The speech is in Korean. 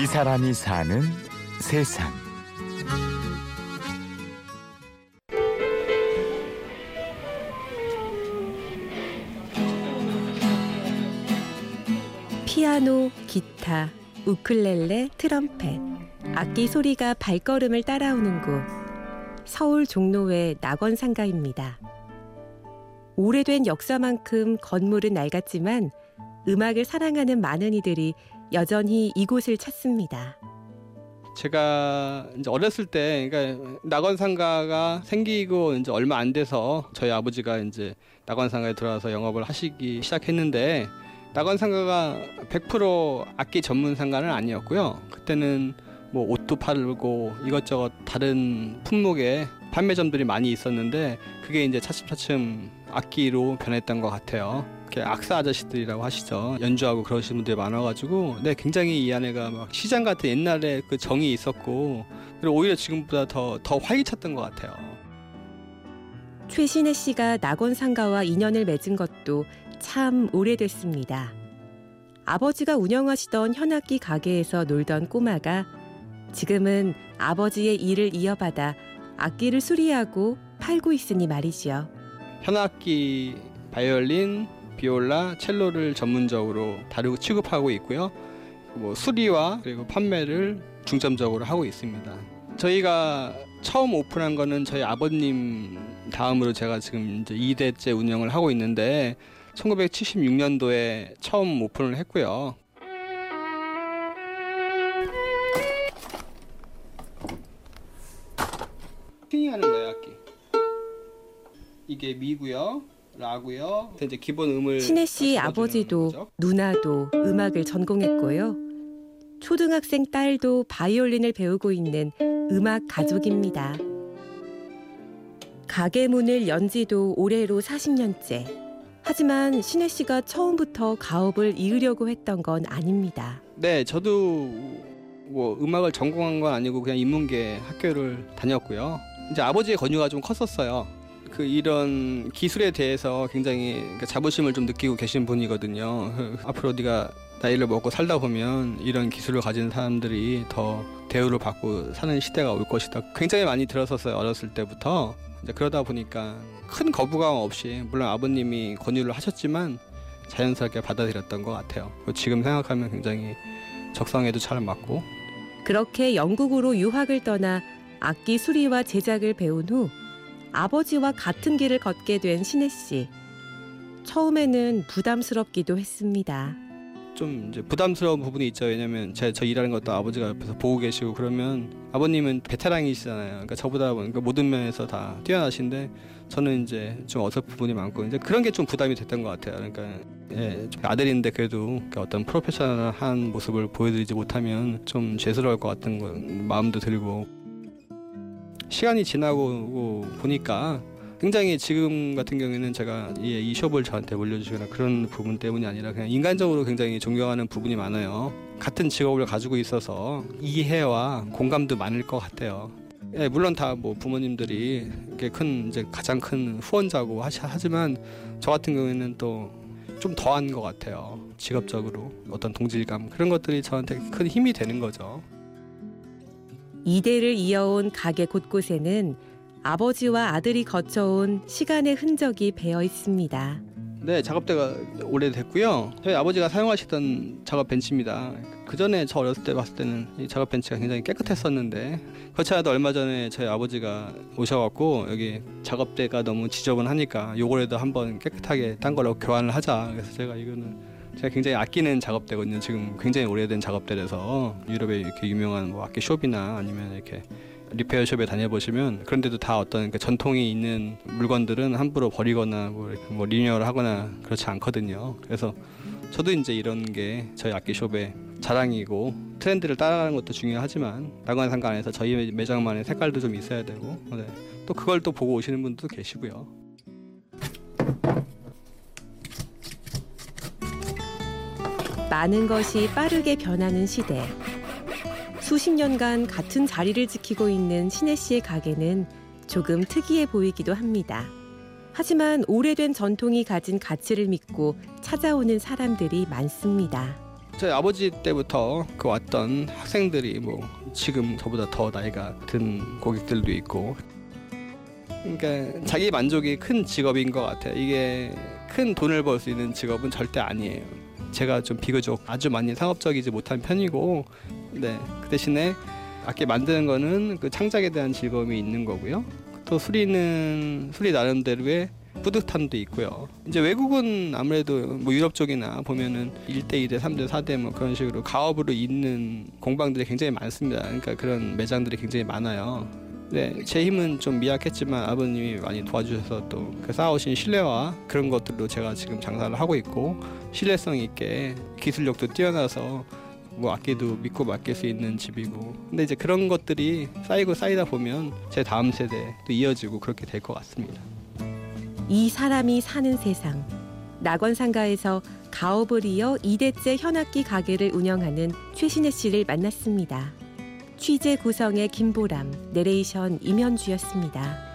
이 사람이 사는 세상. 피아노, 기타, 우클렐레, 트럼펫, 악기 소리가 발걸음을 따라오는 곳. 서울 종로의 낙원 상가입니다. 오래된 역사만큼 건물은 낡았지만 음악을 사랑하는 많은 이들이 여전히 이곳을 찾습니다. 제가 이제 어렸을 때, 그러니까 낙원 상가가 생기고 이제 얼마 안 돼서 저희 아버지가 이제 낙원 상가에 들어와서 영업을 하시기 시작했는데 낙원 상가가 100% 악기 전문 상가는 아니었고요. 그때는 뭐 옷도 팔고 이것저것 다른 품목의 판매점들이 많이 있었는데 그게 이제 차츰차츰 악기로 변했던 것 같아요. 악사 아저씨들이라고 하시죠. 연주하고 그러시는 분들이 많아가지고, 네, 굉장히 이 안에가 막 시장 같은 옛날에 그 정이 있었고, 그리고 오히려 지금보다 더, 더 활기찼던 것 같아요. 최신혜 씨가 낙원 상가와 인연을 맺은 것도 참 오래됐습니다. 아버지가 운영하시던 현악기 가게에서 놀던 꼬마가 지금은 아버지의 일을 이어받아 악기를 수리하고 팔고 있으니 말이지요. 현악기, 바이올린, 비올라, 첼로를 전문적으로 다루고 취급하고 있고요. 뭐 수리와 그리고 판매를 중점적으로 하고 있습니다. 저희가 처음 오픈한 거는 저희 아버님 다음으로 제가 지금 이제 2대째 운영을 하고 있는데 1976년도에 처음 오픈을 했고요. 튜닝하는 거예요, 악기. 이게 미고요. 라고요. 이제 기본 음을 신혜 씨 아버지도 누나도 음악을 전공했고요. 초등학생 딸도 바이올린을 배우고 있는 음악 가족입니다. 가게 문을 연 지도 올해로 40년째. 하지만 신혜 씨가 처음부터 가업을 이으려고 했던 건 아닙니다. 네, 저도 뭐 음악을 전공한 건 아니고 그냥 인문계 학교를 다녔고요. 이제 아버지의 권유가 좀 컸었어요. 그 이런 기술에 대해서 굉장히 자부심을 좀 느끼고 계신 분이거든요. 앞으로 네가 나이를 먹고 살다 보면 이런 기술을 가진 사람들이 더 대우를 받고 사는 시대가 올 것이다. 굉장히 많이 들었었어요. 어렸을 때부터. 이제 그러다 보니까 큰 거부감 없이 물론 아버님이 권유를 하셨지만 자연스럽게 받아들였던 것 같아요. 지금 생각하면 굉장히 적성에도 잘 맞고. 그렇게 영국으로 유학을 떠나 악기 수리와 제작을 배운 후 아버지와 같은 길을 걷게 된 신혜 씨. 처음에는 부담스럽기도 했습니다. 좀 이제 부담스러운 부분이 있죠. 왜냐면 제 저 일하는 것도 아버지가 옆에서 보고 계시고 그러면 아버님은 베테랑이시잖아요. 그러니까 저보다 그러니까 모든 면에서 다 뛰어나신데 저는 이제 좀 어설픈 부분이 많고 이제 그런 게 좀 부담이 됐던 것 같아요. 그러니까 예, 아들인데 그래도 그러니까 어떤 프로페셔널한 모습을 보여드리지 못하면 좀 죄스러울 것 같은 거, 마음도 들고 시간이 지나고 보니까 굉장히 지금 같은 경우에는 제가 이, 이 숍을 저한테 물려주시거나 그런 부분 때문이 아니라 그냥 인간적으로 굉장히 존경하는 부분이 많아요. 같은 직업을 가지고 있어서 이해와 공감도 많을 것 같아요. 예, 물론 다 뭐 부모님들이 큰 이제 가장 큰 후원자고 하지만 저 같은 경우에는 또 좀 더한 것 같아요. 직업적으로 어떤 동질감 그런 것들이 저한테 큰 힘이 되는 거죠. 이대를 이어온 가게 곳곳에는 아버지와 아들이 거쳐온 시간의 흔적이 배어 있습니다. 네, 작업대가 오래됐고요. 저희 아버지가 사용하시던 작업 벤치입니다. 그 전에 저 어렸을 때 봤을 때는 이 작업 벤치가 굉장히 깨끗했었는데 그렇지 않아도 얼마 전에 저희 아버지가 오셔갖고 여기 작업대가 너무 지저분하니까 요거라도 한번 깨끗하게 딴 걸로 교환을 하자. 그래서 제가 이거는 제가 굉장히 아끼는 작업대거든요. 지금 굉장히 오래된 작업대라서 유럽에 이렇게 유명한 뭐 악기 숍이나 아니면 이렇게 repair shop에 다녀보시면 그런데도 다 어떤 그 전통이 있는 물건들은 함부로 버리거나 뭐, 뭐 리뉴얼 하거나 그렇지 않거든요. 그래서 저도 이제 이런 게 저희 악기 숍의 자랑이고 트렌드를 따라가는 것도 중요하지만 나관 상관에서 저희 매장만의 색깔도 좀 있어야 되고 네. 또 그걸 또 보고 오시는 분도 계시고요. 많은 것이 빠르게 변하는 시대. 수십 년간 같은 자리를 지키고 있는 신혜 씨의 가게는 조금 특이해 보이기도 합니다. 하지만 오래된 전통이 가진 가치를 믿고 찾아오는 사람들이 많습니다. 저희 아버지 때부터 그 왔던 학생들이 뭐 지금 저보다 더 나이가 든 고객들도 있고 그러니까 자기 만족이 큰 직업인 것 같아요. 이게 큰 돈을 벌 수 있는 직업은 절대 아니에요. 제가 좀 비교적 아주 많이 상업적이지 못한 편이고, 네. 그 대신에 악기 만드는 거는 그 창작에 대한 즐거움이 있는 거고요. 또 수리는 수리 나름대로의 뿌듯함도 있고요. 이제 외국은 아무래도 뭐 유럽 쪽이나 보면은 1대 2대 3대 4대 뭐 그런 식으로 가업으로 있는 공방들이 굉장히 많습니다. 그러니까 그런 매장들이 굉장히 많아요. 네, 제 힘은 좀 미약했지만 아버님이 많이 도와주셔서 또 그 쌓아오신 신뢰와 그런 것들로 제가 지금 장사를 하고 있고 신뢰성 있게 기술력도 뛰어나서 뭐 악기도 믿고 맡길 수 있는 집이고 근데 이제 그런 것들이 쌓이고 쌓이다 보면 제 다음 세대 또 이어지고 그렇게 될 것 같습니다. 이 사람이 사는 세상. 낙원상가에서 가업을 이어 2대째 현악기 가게를 운영하는 최신혜 씨를 만났습니다. 취재 구성의 김보람, 내레이션 임현주였습니다.